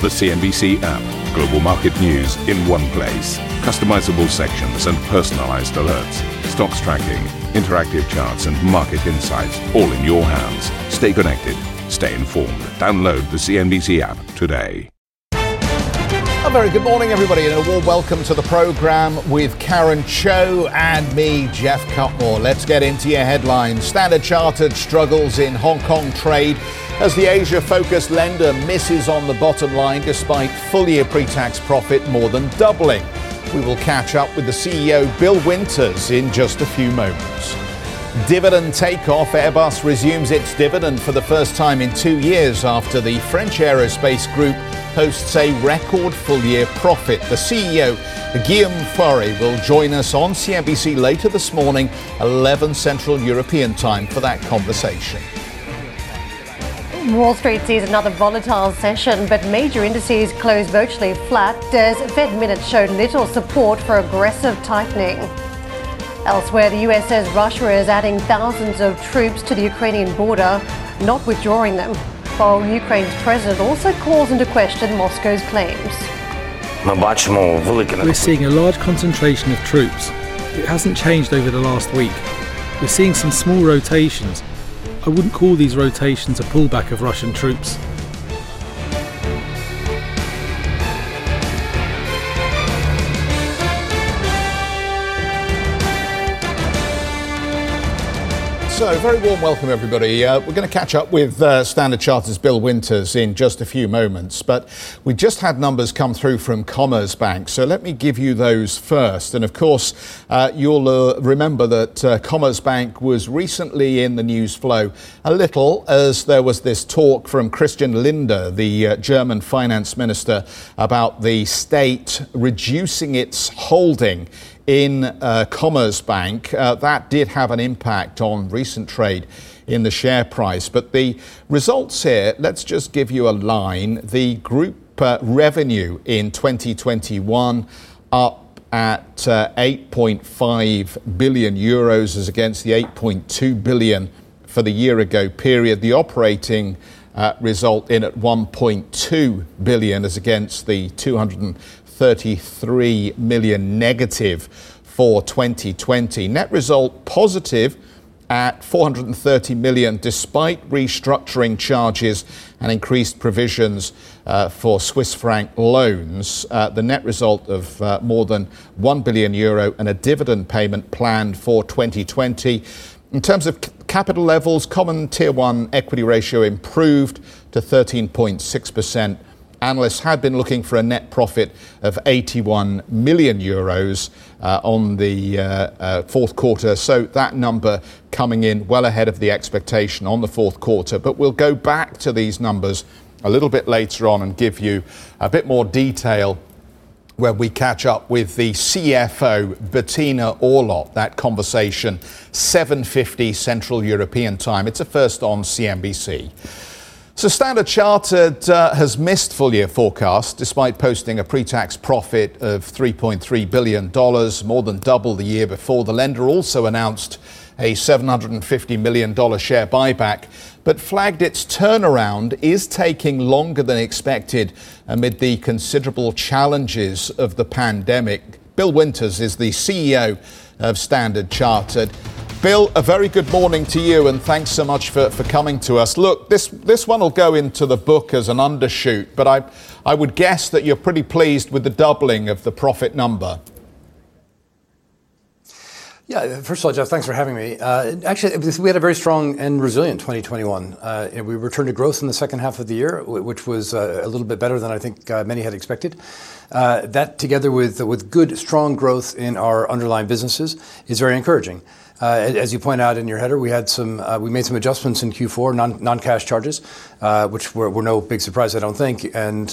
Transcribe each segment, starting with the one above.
The CNBC app. Global market news in one place. Customizable sections and personalized alerts. Stocks tracking, interactive charts, and market insights all in your hands. Stay connected. Stay informed. Download the CNBC app today. A very good morning, everybody, and a warm welcome to the program with Karen Tso and me, Geoff Cutmore. Let's get into your headlines. Standard Chartered struggles in Hong Kong trade as the Asia focused lender misses on the bottom line despite full year pre tax profit more than doubling. We will catch up with the CEO, Bill Winters, in just a few moments. Dividend takeoff. Airbus resumes its dividend for the first time in two years after the French aerospace group posts a record full year profit. The CEO, Guillaume Faury, will join us on CNBC later this morning, 11 Central European time, for that conversation. Wall Street sees another volatile session, but major indices closed virtually flat as Fed minutes showed little support for aggressive tightening. Elsewhere, the US says Russia is adding thousands of troops to the Ukrainian border, not withdrawing them, while Ukraine's president also calls into question Moscow's claims. We're seeing a large concentration of troops. It hasn't changed over the last week. We're seeing some small rotations, I wouldn't call these rotations a pullback of Russian troops. So, very warm welcome, everybody. Uh, we're going to catch up with uh, Standard Chartered's Bill Winters in just a few moments, but we just had numbers come through from Commerzbank, So, let me give you those first. And of course, uh, you'll uh, remember that uh, Commerzbank was recently in the news flow a little as there was this talk from Christian Lindner, the uh, German finance minister, about the state reducing its holding in uh, Commerzbank. Uh, that did have an impact on recent trade in the share price. But the results here, let's just give you a line. The group uh, revenue in 2021 up at uh, 8.5 billion euros as against the 8.2 billion for the year ago period. The operating uh, result in at 1.2 billion as against the 200 33 million negative for 2020. Net result positive at 430 million despite restructuring charges and increased provisions uh, for Swiss franc loans. Uh, the net result of uh, more than 1 billion euro and a dividend payment planned for 2020. In terms of capital levels, common tier 1 equity ratio improved to 13.6% analysts had been looking for a net profit of 81 million euros uh, on the uh, uh, fourth quarter. So that number coming in well ahead of the expectation on the fourth quarter. But we'll go back to these numbers a little bit later on and give you a bit more detail when we catch up with the CFO Bettina Orlopp. That conversation 7:50 Central European Time. It's a first on CNBC. So Standard Chartered uh, has missed full year forecast despite posting a pre-tax profit of $3.3 billion, more than double the year before. The lender also announced a $750 million share buyback, but flagged its turnaround is taking longer than expected amid the considerable challenges of the pandemic. Bill Winters is the CEO of Standard Chartered. Bill, a very good morning to you, and thanks so much for, for coming to us. Look, this, this one will go into the book as an undershoot, but I, I would guess that you're pretty pleased with the doubling of the profit number. Yeah, first of all, Geoff, thanks for having me. Uh, actually, we had a very strong and resilient 2021. Uh, we returned to growth in the second half of the year, which was uh, a little bit better than I think uh, many had expected. Uh, that, together with, with good, strong growth in our underlying businesses, is very encouraging. Uh, as you point out in your header, we had some, uh, we made some adjustments in Q4, non, non-cash charges, uh, which were, no big surprise, I don't think, and,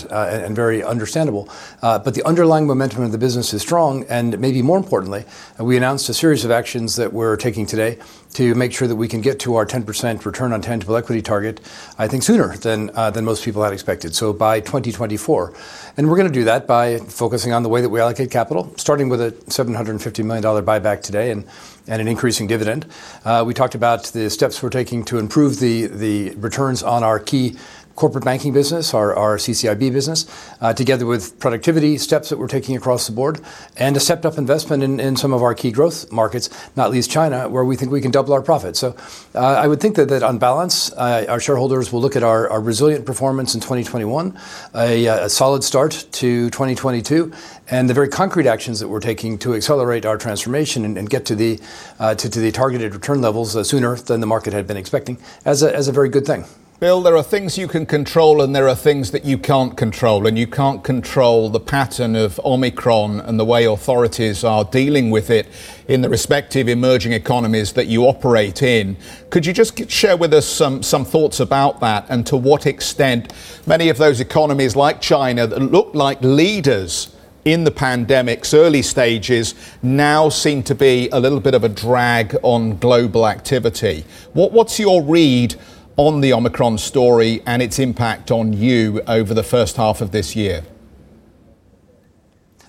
very understandable. But the underlying momentum of the business is strong, and maybe more importantly, we announced a series of actions that we're taking today to make sure that we can get to our 10% return on tangible equity target, I think sooner than, than most people had expected. So by 2024. And we're going to do that by focusing on the way that we allocate capital, starting with a $750 million buyback today and, and an increasing dividend. Uh, we talked about the steps we're taking to improve the, the returns on our key corporate banking business, our, our CCIB business, uh, together with productivity steps that we're taking across the board, and a stepped up investment in, in some of our key growth markets, not least China, where we think we can double our profits. So uh, I would think that, that on balance, uh, our shareholders will look at our, our resilient performance in 2021, a, a solid start to 2022, and the very concrete actions that we're taking to accelerate our transformation and, and get to the, uh, to, to, the targeted return levels uh, sooner than the market had been expecting as a, as a very good thing. Bill, there are things you can control and there are things that you can't control, and you can't control the pattern of Omicron and the way authorities are dealing with it in the respective emerging economies that you operate in. Could you just share with us some, some thoughts about that and to what extent many of those economies, like China, that look like leaders in the pandemic's early stages now seem to be a little bit of a drag on global activity? What, what's your read? On the Omicron story and its impact on you over the first half of this year?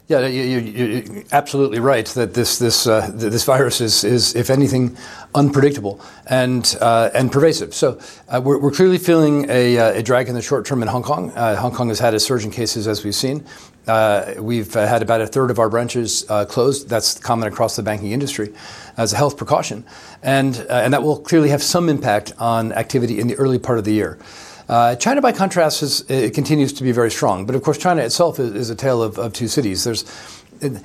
Yeah, you, are absolutely right that this this uh, this virus is, is, if anything, unpredictable and uh, and pervasive. So uh, we're, we're, clearly feeling a, uh, a, drag in the short term in Hong Kong. Uh, Hong Kong has had a surge in cases, as we've seen. Uh, we've had about a third of our branches closed. That's common across the banking industry as a health precaution, and and that will clearly have some impact on activity in the early part of the year. Uh, China, by contrast, is, continues to be very strong. But of course, China itself is, is a tale of, of two cities. There's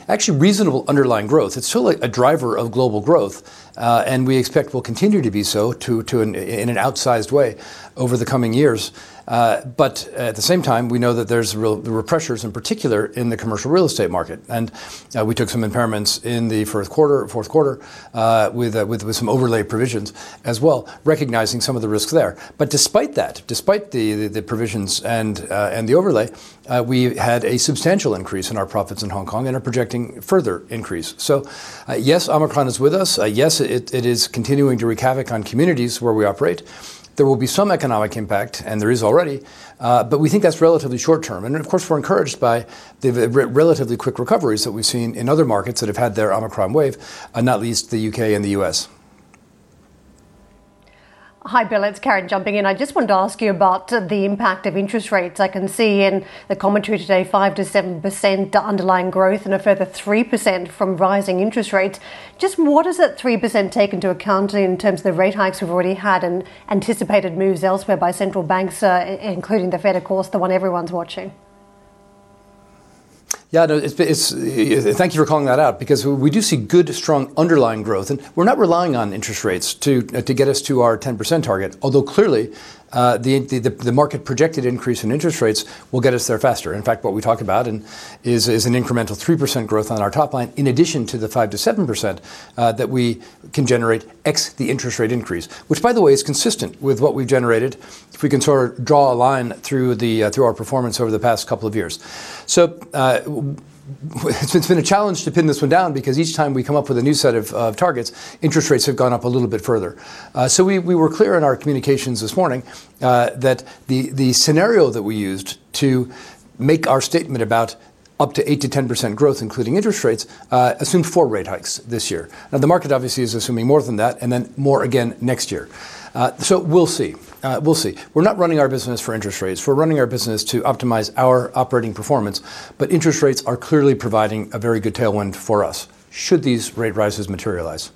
actually reasonable underlying growth. It's still a, a driver of global growth, uh, and we expect will continue to be so to, to an, in an outsized way over the coming years. Uh, but at the same time, we know that there's real, real, pressures, in particular, in the commercial real estate market, and uh, we took some impairments in the fourth quarter, fourth quarter, uh, with, uh, with, with some overlay provisions as well, recognizing some of the risks there. But despite that, despite the the, the provisions and uh, and the overlay, uh, we had a substantial increase in our profits in Hong Kong and are projecting further increase. So, yes, Omicron is with us. yes, it, it is continuing to wreak havoc on communities where we operate. There will be some economic impact, and there is already, uh, but we think that's relatively short term. And of course, we're encouraged by the re- relatively quick recoveries that we've seen in other markets that have had their Omicron wave, uh, not least the UK and the US. Hi, Bill. It's Karen jumping in. I just wanted to ask you about the impact of interest rates. I can see in the commentary today 5 to 7% underlying growth and a further 3% from rising interest rates. Just what does that 3% take into account in terms of the rate hikes we've already had and anticipated moves elsewhere by central banks, uh, including the Fed, of course, the one everyone's watching? Yeah, no, it's, it's, thank you for calling that out because we do see good, strong underlying growth, and we're not relying on interest rates to to get us to our 10% target. Although clearly, uh, the, the, the market projected increase in interest rates will get us there faster. In fact, what we talk about and is, is an incremental 3% growth on our top line, in addition to the 5 to 7% uh, that we can generate x the interest rate increase, which, by the way, is consistent with what we've generated if we can sort of draw a line through, the, uh, through our performance over the past couple of years. So, uh, it's been a challenge to pin this one down because each time we come up with a new set of, of targets, interest rates have gone up a little bit further. Uh, so we, we were clear in our communications this morning uh, that the, the scenario that we used to make our statement about up to 8 to 10% growth, including interest rates, uh, assumed four rate hikes this year. Now, the market obviously is assuming more than that, and then more again next year. Uh, so we'll see. Uh, we'll see. We're not running our business for interest rates. We're running our business to optimize our operating performance. But interest rates are clearly providing a very good tailwind for us should these rate rises materialize.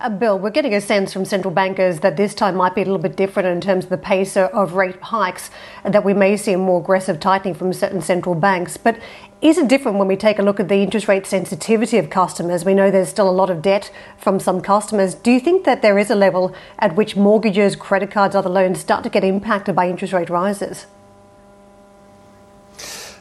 Uh, Bill, we're getting a sense from central bankers that this time might be a little bit different in terms of the pace of rate hikes, that we may see a more aggressive tightening from certain central banks. But is it different when we take a look at the interest rate sensitivity of customers? We know there's still a lot of debt from some customers. Do you think that there is a level at which mortgages, credit cards, other loans start to get impacted by interest rate rises?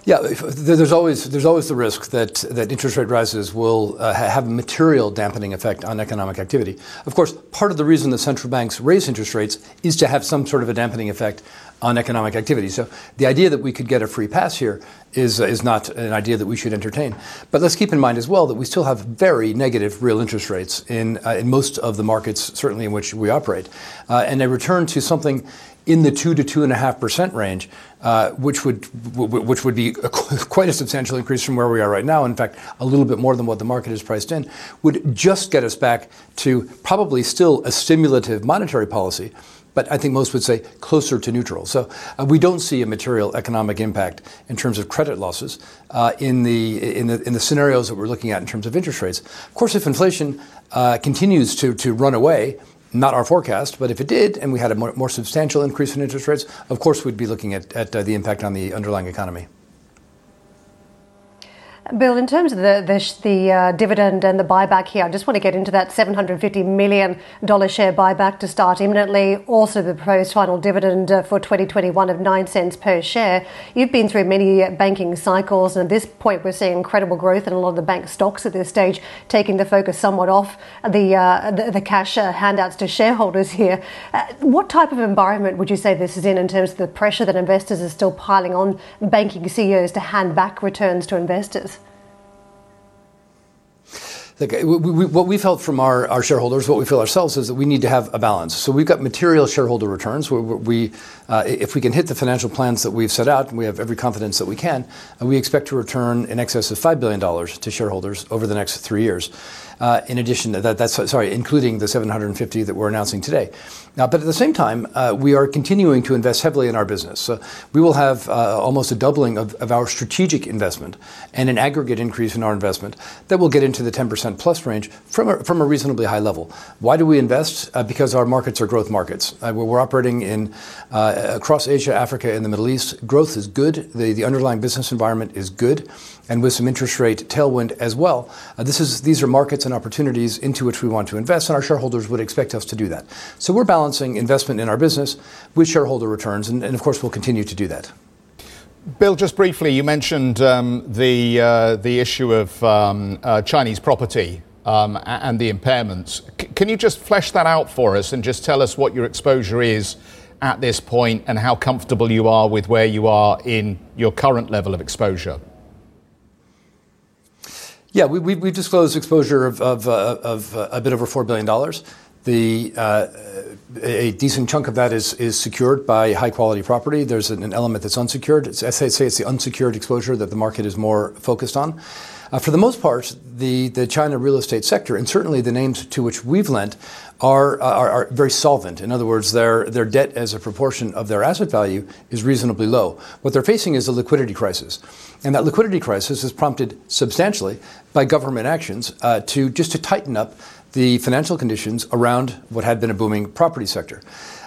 Yeah, there's always there's always the risk that that interest rate rises will uh, have a material dampening effect on economic activity. Of course, part of the reason the central banks raise interest rates is to have some sort of a dampening effect on economic activity. So the idea that we could get a free pass here is uh, is not an idea that we should entertain. But let's keep in mind as well that we still have very negative real interest rates in uh, in most of the markets, certainly in which we operate, uh, and a return to something in the two to two and a half percent range, uh, which would which would be a, quite a substantial increase from where we are right now. In fact, a little bit more than what the market is priced in, would just get us back to probably still a stimulative monetary policy, but I think most would say closer to neutral. So uh, we don't see a material economic impact in terms of credit losses uh, in, the, in, the, in the scenarios that we're looking at in terms of interest rates. Of course, if inflation uh, continues to, to run away, not our forecast, but if it did and we had a more, more substantial increase in interest rates, of course we'd be looking at, at uh, the impact on the underlying economy. Bill, in terms of the the, the uh, dividend and the buyback here, I just want to get into that $750 million share buyback to start imminently. Also, the proposed final dividend uh, for 2021 of 9 cents per share. You've been through many banking cycles, and at this point, we're seeing incredible growth in a lot of the bank stocks at this stage, taking the focus somewhat off the, uh, the, the, cash uh, handouts to shareholders here. Uh, what type of environment would you say this is in, in terms of the pressure that investors are still piling on banking CEOs to hand back returns to investors? What we felt from our, shareholders, what we feel ourselves, is that we need to have a balance. So we've got material shareholder returns. We, uh, if we can hit the financial plans that we've set out, and we have every confidence that we can, uh, we expect to return in excess of $5 billion to shareholders over the next three years. Uh, in addition that's sorry, including the 750 that we're announcing today. Now, but at the same time, we are continuing to invest heavily in our business. So we will have almost a doubling of, of, our strategic investment and an aggregate increase in our investment that will get into the 10% plus range from a, from a reasonably high level. Why do we invest? Uh, because our markets are growth markets. Uh, we're, operating in across Asia, Africa, and the Middle East. Growth is good. The, underlying business environment is good and with some interest rate tailwind as well. Uh, this is, these are markets and opportunities into which we want to invest, and our shareholders would expect us to do that. So we're balancing investment in our business with shareholder returns, and of course, we'll continue to do that. Bill, just briefly, you mentioned um, the, uh, the issue of um, uh, Chinese property um, and the impairments. C- can you just flesh that out for us and just tell us what your exposure is at this point and how comfortable you are with where you are in your current level of exposure? Yeah, we, we, have disclosed exposure of, of, uh, of uh, a bit over $4 billion. Uh, a decent chunk of that is, secured by high quality property. There's an, element that's unsecured. It's, I say, it's the unsecured exposure that the market is more focused on. Uh, for the most part, the, China real estate sector, and certainly the names to which we've lent, are, are, very solvent. In other words, their, debt as a proportion of their asset value is reasonably low. What they're facing is a liquidity crisis. And that liquidity crisis is prompted substantially by government actions uh, to just to tighten up the financial conditions around what had been a booming property sector.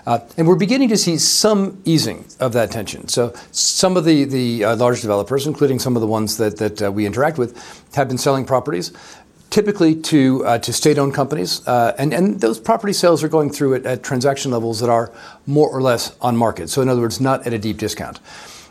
Uh, and we're beginning to see some easing of that tension. So some of the, the uh, large developers, including some of the ones that, that uh, we interact with, have been selling properties typically to uh, to state-owned companies, uh, and and those property sales are going through at, at, transaction levels that are more or less on market. So in other words, not at a deep discount.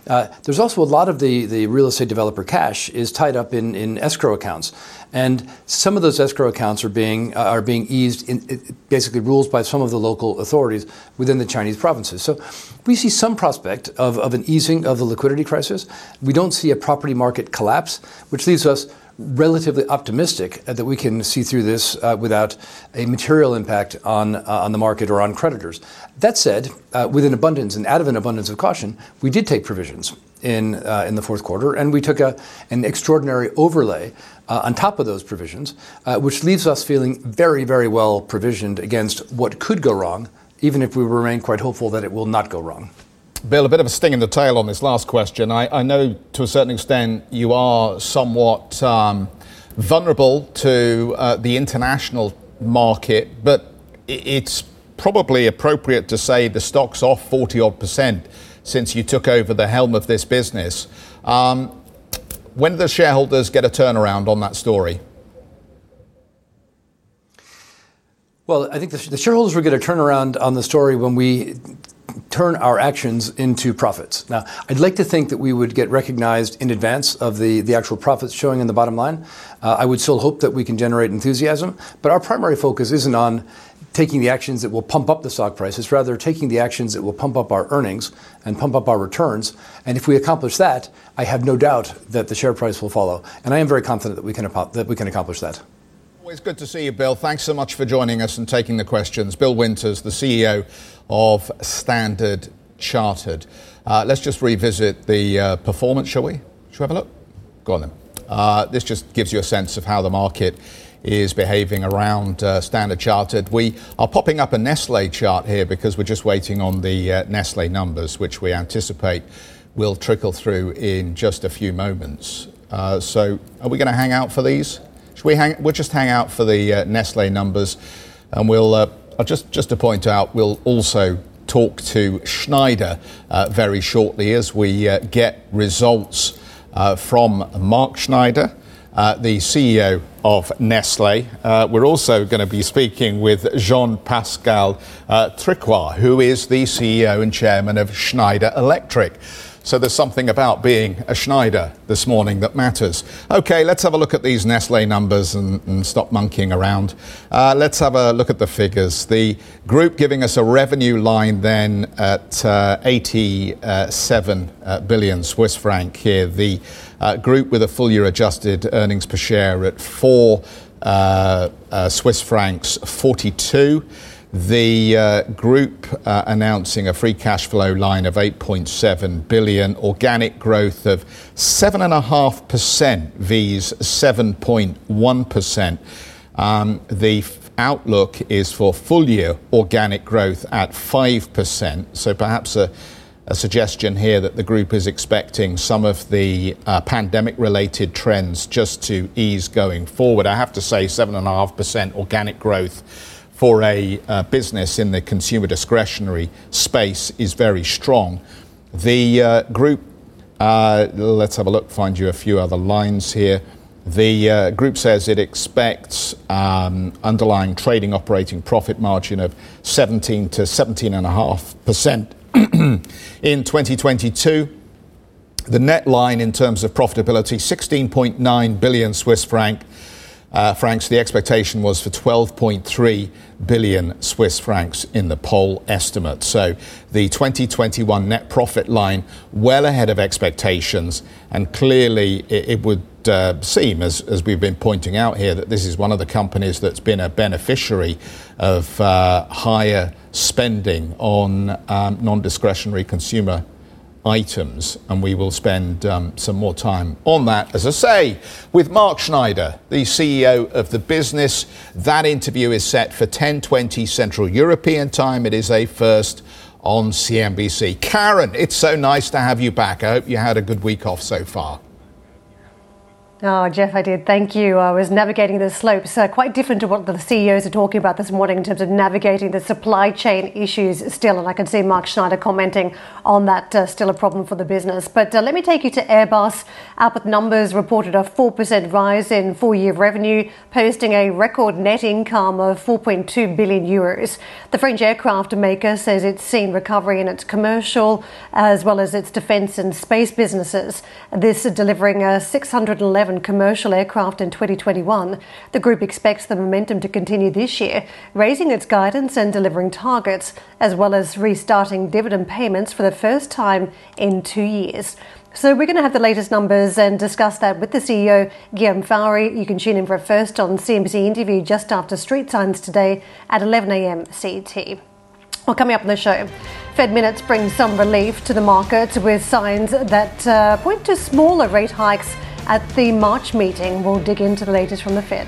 Uh, there's also a lot of the, the real estate developer cash is tied up in, in escrow accounts, and some of those escrow accounts are being uh, are being eased in basically rules by some of the local authorities within the Chinese provinces. So we see some prospect of, of an easing of the liquidity crisis. We don't see a property market collapse, which leaves us relatively optimistic that we can see through this uh, without a material impact on, uh, on the market or on creditors. That said, uh, with an abundance and out of an abundance of caution, we did take provisions in, uh, in the fourth quarter, and we took a, an extraordinary overlay uh, on top of those provisions, uh, which leaves us feeling very, very well provisioned against what could go wrong, even if we remain quite hopeful that it will not go wrong. Bill, a bit of a sting in the tail on this last question. I, I know to a certain extent you are somewhat um, vulnerable to uh, the international market, but it's probably appropriate to say the stock's off 40 odd percent since you took over the helm of this business. Um, when do the shareholders get a turnaround on that story? Well, I think the, the shareholders will get a turnaround on the story when we turn our actions into profits. Now, I'd like to think that we would get recognized in advance of the, the actual profits showing in the bottom line. Uh, I would still hope that we can generate enthusiasm, but our primary focus isn't on taking the actions that will pump up the stock price. It's rather taking the actions that will pump up our earnings and pump up our returns. And if we accomplish that, I have no doubt that the share price will follow. And I am very confident that we can, that we can accomplish that. Always good to see you, Bill. Thanks so much for joining us and taking the questions. Bill Winters, the CEO of Standard Chartered. Uh, let's just revisit the uh, performance, shall we? Shall we have a look? Go on then. Uh, this just gives you a sense of how the market is behaving around uh, Standard Chartered. We are popping up a Nestle chart here because we're just waiting on the uh, Nestle numbers, which we anticipate will trickle through in just a few moments. Uh, so, are we going to hang out for these? We hang? We'll just hang out for the uh, Nestle numbers, and we'll. Uh, just just to point out, we'll also talk to Schneider uh, very shortly as we uh, get results uh, from Mark Schneider, uh, the CEO of Nestle. We're also going to be speaking with Jean Pascal uh, Tricoire, who is the CEO and chairman of Schneider Electric. So there's something about being a Schneider this morning that matters. Okay, let's have a look at these Nestle numbers and, and stop monkeying around. Uh, let's have a look at the figures. The group giving us a revenue line then at uh, 87 uh, billion Swiss franc here. The uh, group with a full year adjusted earnings per share at 4 uh, uh, Swiss francs 42 the uh, group uh, announcing a free cash flow line of 8.7 billion, organic growth of 7.5% vs 7.1%. Um, the outlook is for full year organic growth at 5%. So perhaps a, a suggestion here that the group is expecting some of the uh, pandemic related trends just to ease going forward. I have to say, 7.5% organic growth for a uh, business in the consumer discretionary space is very strong. The uh, group, uh, let's have a look, find you a few other lines here. The uh, group says it expects um, underlying trading operating profit margin of 17 to 17.5% in 2022. The net line in terms of profitability, 16.9 billion Swiss franc uh, francs. The expectation was for 12.3 billion Swiss francs in the poll estimate. So the 2021 net profit line well ahead of expectations, and clearly it, it would uh, seem, as, as we've been pointing out here, that this is one of the companies that's been a beneficiary of uh, higher spending on um, non discretionary consumer items, and we will spend um, some more time on that, as I say, with Mark Schneider, the CEO of the business. That interview is set for 10:20 Central European Time. It is a first on CNBC. Karen, it's so nice to have you back. I hope you had a good week off so far. Oh, Geoff, I did. Thank you. I was navigating the slopes, uh, quite different to what the CEOs are talking about this morning in terms of navigating the supply chain issues still. And I can see Mark Schneider commenting on that, uh, still a problem for the business. But uh, let me take you to Airbus. Output numbers reported a 4% rise in full year revenue, posting a record net income of 4.2 billion euros. The French aircraft maker says it's seen recovery in its commercial as well as its defence and space businesses. This delivering a 611 commercial aircraft in 2021. The group expects the momentum to continue this year, raising its guidance and delivering targets, as well as restarting dividend payments for the first time in two years. So we're going to have the latest numbers and discuss that with the CEO, Guillaume Faury. You can tune in for a first on CNBC interview just after Street Signs today at 11am CT. Well, coming up on the show, Fed minutes bring some relief to the markets with signs that uh, point to smaller rate hikes at the March meeting. We'll dig into the latest from the Fed.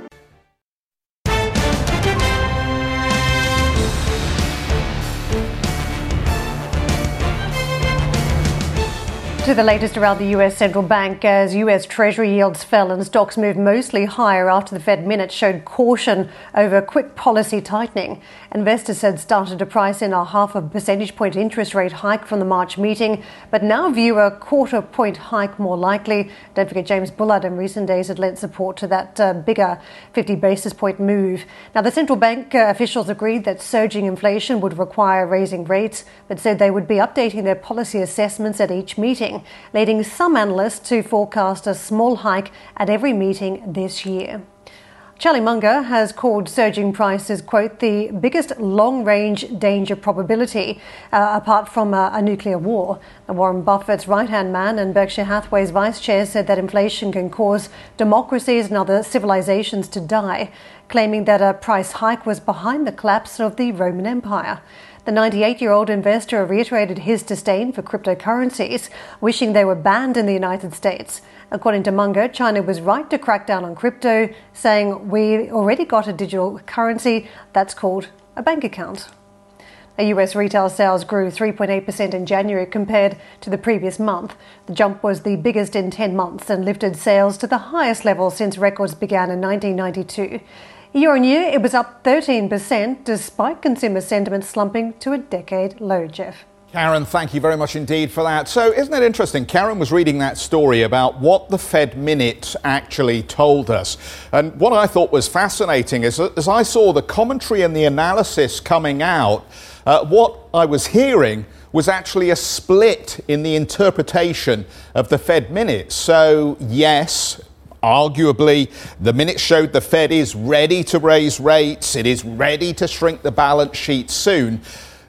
To the latest around the US central bank as US Treasury yields fell and stocks moved mostly higher after the Fed minutes showed caution over quick policy tightening. Investors had started to price in a half a percentage point interest rate hike from the March meeting, but now view a quarter point hike more likely. Don't forget James Bullard in recent days had lent support to that uh, bigger 50 basis point move. Now the central bank uh, officials agreed that surging inflation would require raising rates, but said they would be updating their policy assessments at each meeting. Leading some analysts to forecast a small hike at every meeting this year. Charlie Munger has called surging prices, quote, the biggest long range danger probability, uh, apart from uh, a nuclear war. Warren Buffett's right hand man and Berkshire Hathaway's vice chair said that inflation can cause democracies and other civilizations to die, claiming that a price hike was behind the collapse of the Roman Empire. The 98 year old investor reiterated his disdain for cryptocurrencies, wishing they were banned in the United States. According to Munger, China was right to crack down on crypto, saying, We already got a digital currency that's called a bank account. A US retail sales grew 3.8% in January compared to the previous month. The jump was the biggest in 10 months and lifted sales to the highest level since records began in 1992. Year on year, it was up 13%, despite consumer sentiment slumping to a decade low, Geoff. Karen, thank you very much indeed for that. So, isn't it interesting? Karen was reading that story about what the Fed minute actually told us. And what I thought was fascinating is as I saw the commentary and the analysis coming out, uh, what I was hearing was actually a split in the interpretation of the Fed minutes. So, yes, Arguably, the minutes showed the Fed is ready to raise rates, it is ready to shrink the balance sheet soon.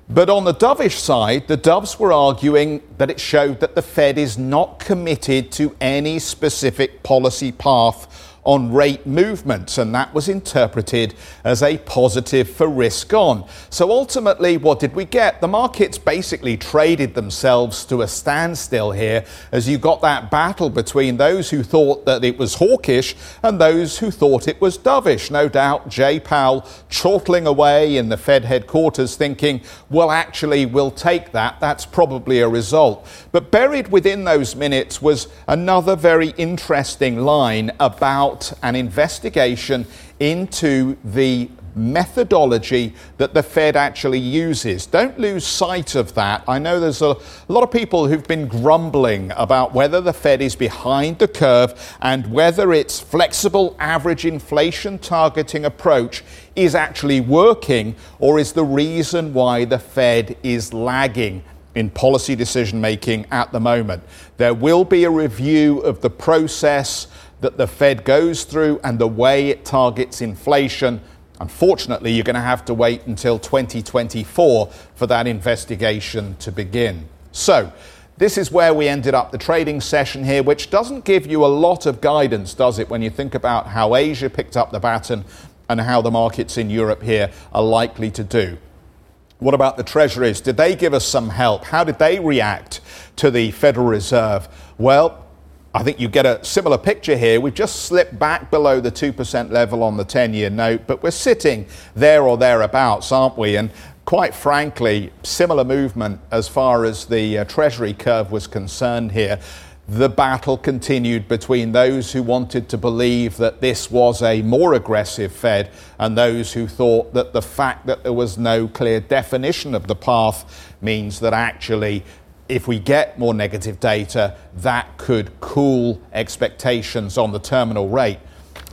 But on the dovish side, the doves were arguing that it showed that the Fed is not committed to any specific policy path on rate movements, and that was interpreted as a positive for risk on. So ultimately, what did we get? The markets basically traded themselves to a standstill here as you got that battle between those who thought that it was hawkish and those who thought it was dovish. No doubt Jay Powell chortling away in the Fed headquarters thinking, well, actually, we'll take that. That's probably a result. But buried within those minutes was another very interesting line about out an investigation into the methodology that the Fed actually uses. Don't lose sight of that. I know there's a, lot of people who've been grumbling about whether the Fed is behind the curve and whether its flexible average inflation targeting approach is actually working or is the reason why the Fed is lagging in policy decision making at the moment. There will be a review of the process that the Fed goes through and the way it targets inflation. Unfortunately, you're going to have to wait until 2024 for that investigation to begin. So, this is where we ended up the trading session here, which doesn't give you a lot of guidance, does it, when you think about how Asia picked up the baton and how the markets in Europe here are likely to do. What about the treasuries? Did they give us some help? How did they react to the Federal Reserve? Well, I think you get a similar picture here. We've just slipped back below the 2% level on the 10 year note, but we're sitting there or thereabouts, aren't we? And quite frankly, similar movement as far as the uh, Treasury curve was concerned here. The battle continued between those who wanted to believe that this was a more aggressive Fed and those who thought that the fact that there was no clear definition of the path means that actually if we get more negative data, that could cool expectations on the terminal rate.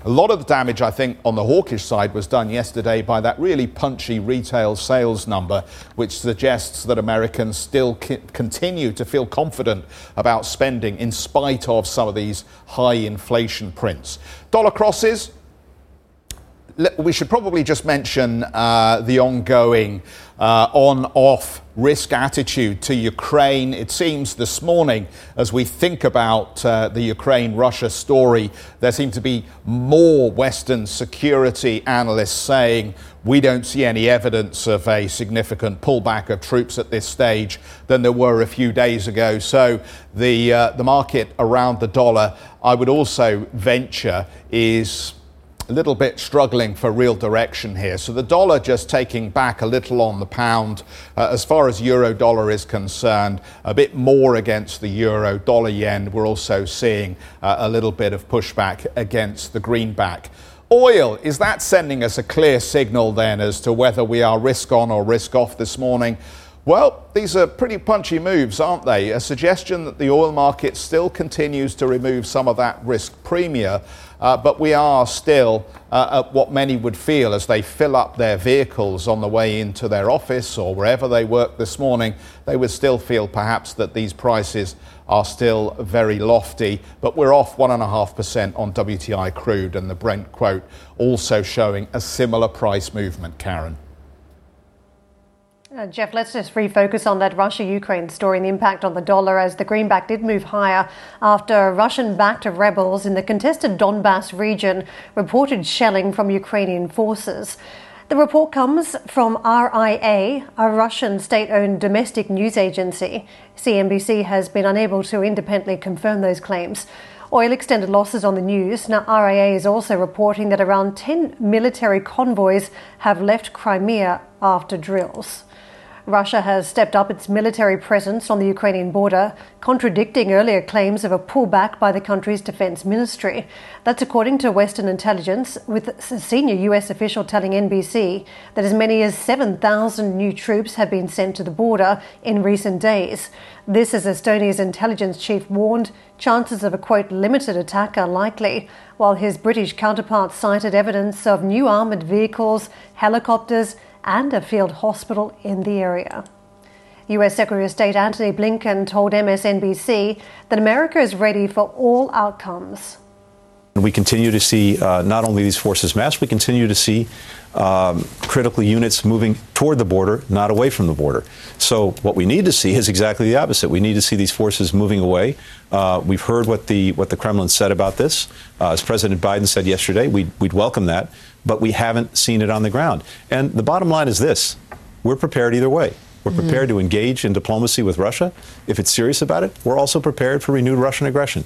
A lot of the damage, I think, on the hawkish side was done yesterday by that really punchy retail sales number, which suggests that Americans still continue to feel confident about spending in spite of some of these high inflation prints. Dollar crosses, we should probably just mention uh, the ongoing uh, on off risk attitude to Ukraine. It seems this morning, as we think about uh, the Ukraine Russia story, there seem to be more Western security analysts saying we don't see any evidence of a significant pullback of troops at this stage than there were a few days ago. So the, uh, the market around the dollar, I would also venture, is a little bit struggling for real direction here. So the dollar just taking back a little on the pound. Uh, as far as euro dollar is concerned, a bit more against the euro dollar yen. We're also seeing uh, a little bit of pushback against the greenback. Oil, is that sending us a clear signal then as to whether we are risk on or risk off this morning? Well, these are pretty punchy moves, aren't they? A suggestion that the oil market still continues to remove some of that risk premium, uh, but we are still uh, at what many would feel as they fill up their vehicles on the way into their office or wherever they work this morning, they would still feel perhaps that these prices are still very lofty, but we're off 1.5% on WTI crude and the Brent quote also showing a similar price movement, Karen. Uh, Geoff, let's just refocus on that Russia Ukraine story and the impact on the dollar as the greenback did move higher after Russian backed rebels in the contested Donbass region reported shelling from Ukrainian forces. The report comes from RIA, a Russian state owned domestic news agency. CNBC has been unable to independently confirm those claims. Oil extended losses on the news. Now, RIA is also reporting that around 10 military convoys have left Crimea after drills. Russia has stepped up its military presence on the Ukrainian border, contradicting earlier claims of a pullback by the country's defense ministry. That's according to Western intelligence, with a senior U.S. official telling NBC that as many as 7,000 new troops have been sent to the border in recent days. This, as Estonia's intelligence chief warned, chances of a quote limited attack are likely, while his British counterpart cited evidence of new armoured vehicles, helicopters, and a field hospital in the area. US Secretary of State Antony Blinken told MSNBC that America is ready for all outcomes. We continue to see uh, not only these forces mass, we continue to see um, critical units moving toward the border, not away from the border. So what we need to see is exactly the opposite. We need to see these forces moving away. Uh, we've heard what the what the Kremlin said about this. Uh, as President Biden said yesterday, we'd, we'd welcome that but we haven't seen it on the ground. And the bottom line is this we're prepared either way. We're prepared mm-hmm. to engage in diplomacy with Russia. If it's serious about it, we're also prepared for renewed Russian aggression.